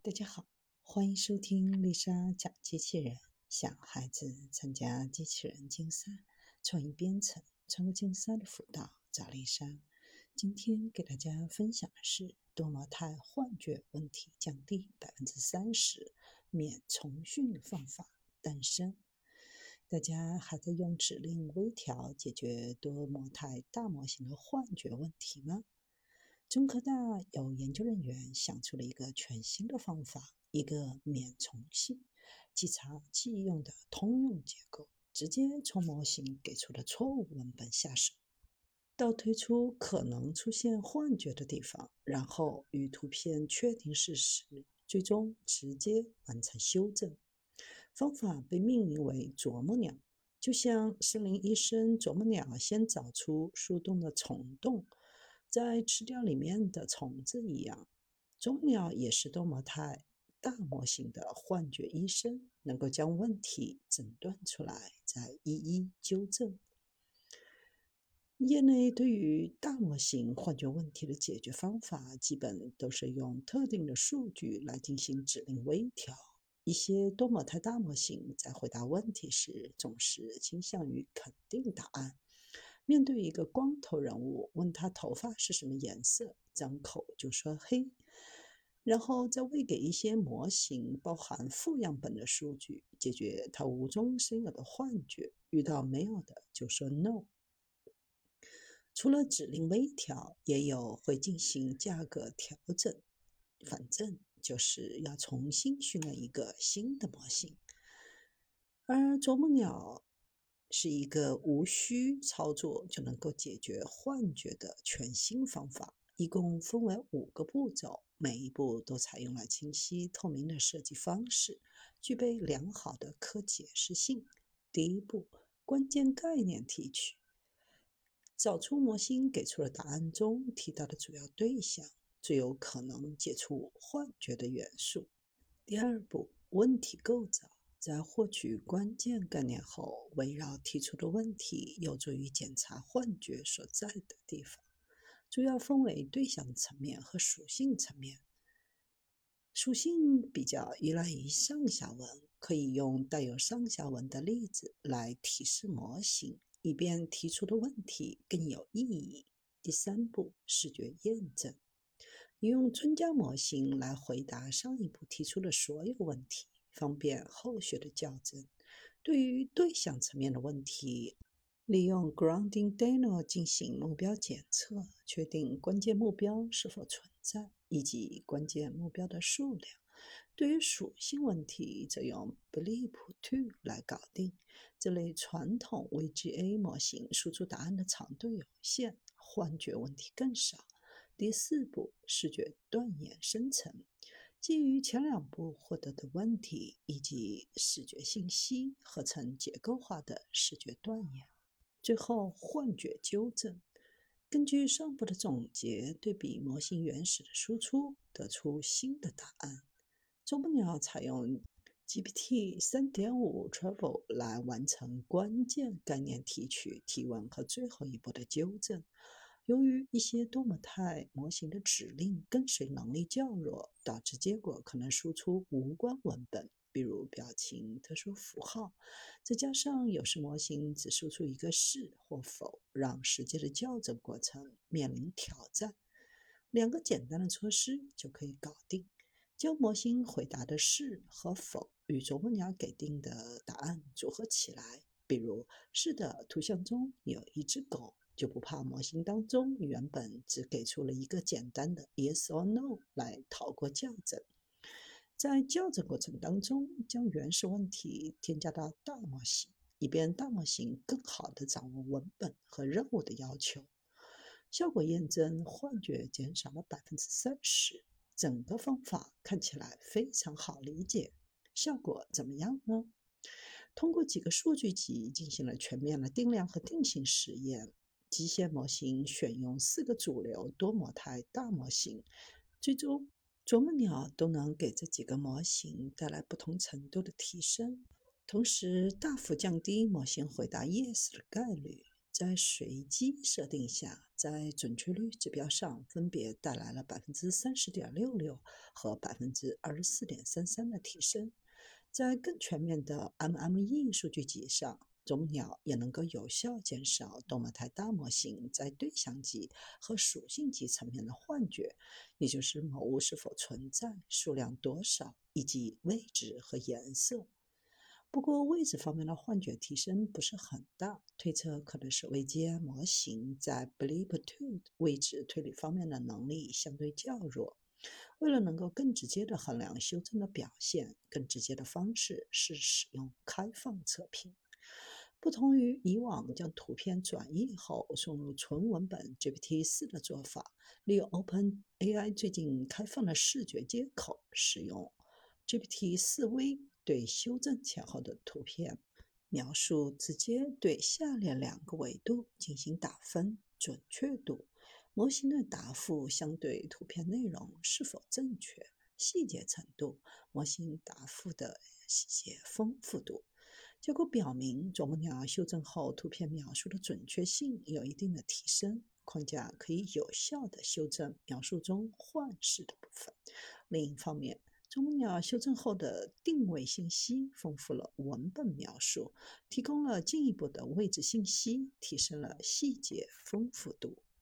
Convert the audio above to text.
大家好，欢迎收听丽莎讲机器人。想孩子参加机器人竞赛、创意编程、创客竞赛的辅导，找丽莎。今天给大家分享的是多模态幻觉问题降低百分之三十，免重训方法诞生。大家还在用指令微调解决多模态大模型的幻觉问题吗？中科大有研究人员想出了一个全新的方法，一个免重信即查即用的通用结构，直接从模型给出的错误文本下手，倒推出可能出现幻觉的地方，然后与图片确定事实，最终直接完成修正。方法被命名为“啄木鸟”，就像森林医生啄木鸟先找出树洞的虫洞。在吃掉里面的虫子一样，啄木鸟也是多模态大模型的幻觉医生，能够将问题诊断出来，再一一纠正。业内对于大模型幻觉问题的解决方法，基本都是用特定的数据来进行指令微调。一些多模态大模型在回答问题时，总是倾向于肯定答案。面对一个光头人物，问他头发是什么颜色，张口就说黑，然后再喂给一些模型包含负样本的数据，解决他无中生有的幻觉。遇到没有的就说 no。除了指令微调，也有会进行价格调整，反正就是要重新训练一个新的模型。而啄木鸟。是一个无需操作就能够解决幻觉的全新方法，一共分为五个步骤，每一步都采用了清晰透明的设计方式，具备良好的可解释性。第一步，关键概念提取，找出模型给出了答案中提到的主要对象，最有可能解除幻觉的元素。第二步，问题构造。在获取关键概念后，围绕提出的问题，有助于检查幻觉所在的地方。主要分为对象层面和属性层面。属性比较依赖于上下文，可以用带有上下文的例子来提示模型，以便提出的问题更有意义。第三步，视觉验证，你用专家模型来回答上一步提出的所有问题。方便后续的校正。对于对象层面的问题，利用 Grounding Dano 进行目标检测，确定关键目标是否存在以及关键目标的数量。对于属性问题，则用 Bleep To 来搞定。这类传统 VGA 模型输出答案的长度有限，幻觉问题更少。第四步，视觉断言生成。基于前两步获得的问题以及视觉信息合成结构化的视觉断言，最后幻觉纠正。根据上步的总结，对比模型原始的输出，得出新的答案。啄木鸟采用 GPT 3.5 Travel 来完成关键概念提取、提问和最后一步的纠正。由于一些多模态模型的指令跟随能力较弱，导致结果可能输出无关文本，比如表情、特殊符号。再加上有时模型只输出一个是或否，让实际的校正过程面临挑战。两个简单的措施就可以搞定：将模型回答的是和否与啄木鸟给定的答案组合起来，比如“是的”图像中有一只狗。就不怕模型当中原本只给出了一个简单的 yes or no 来逃过校正，在校正过程当中将原始问题添加到大模型，以便大模型更好的掌握文本和任务的要求。效果验证幻觉减少了百分之三十，整个方法看起来非常好理解，效果怎么样呢？通过几个数据集进行了全面的定量和定性实验。机械模型选用四个主流多模态大模型，最终啄木鸟都能给这几个模型带来不同程度的提升，同时大幅降低模型回答 yes 的概率。在随机设定下，在准确率指标上分别带来了百分之三十点六六和百分之二十四点三三的提升。在更全面的 MME 数据集上，啄木鸟也能够有效减少动脉态大模型在对象级和属性级层面的幻觉，也就是某物是否存在、数量多少以及位置和颜色。不过，位置方面的幻觉提升不是很大，推测可能是位阶模型在 bleep to 位置推理方面的能力相对较弱。为了能够更直接地衡量修正的表现，更直接的方式是使用开放测评。不同于以往将图片转译后送入纯文本 GPT-4 的做法，利用 OpenAI 最近开放的视觉接口，使用 GPT-4V 对修正前后的图片描述直接对下列两个维度进行打分：准确度。模型的答复相对图片内容是否正确，细节程度，模型答复的细节丰富度。结果表明，啄木鸟修正后图片描述的准确性有一定的提升，框架可以有效地修正描述中幻视的部分。另一方面，啄木鸟修正后的定位信息丰富了文本描述，提供了进一步的位置信息，提升了细节丰富度。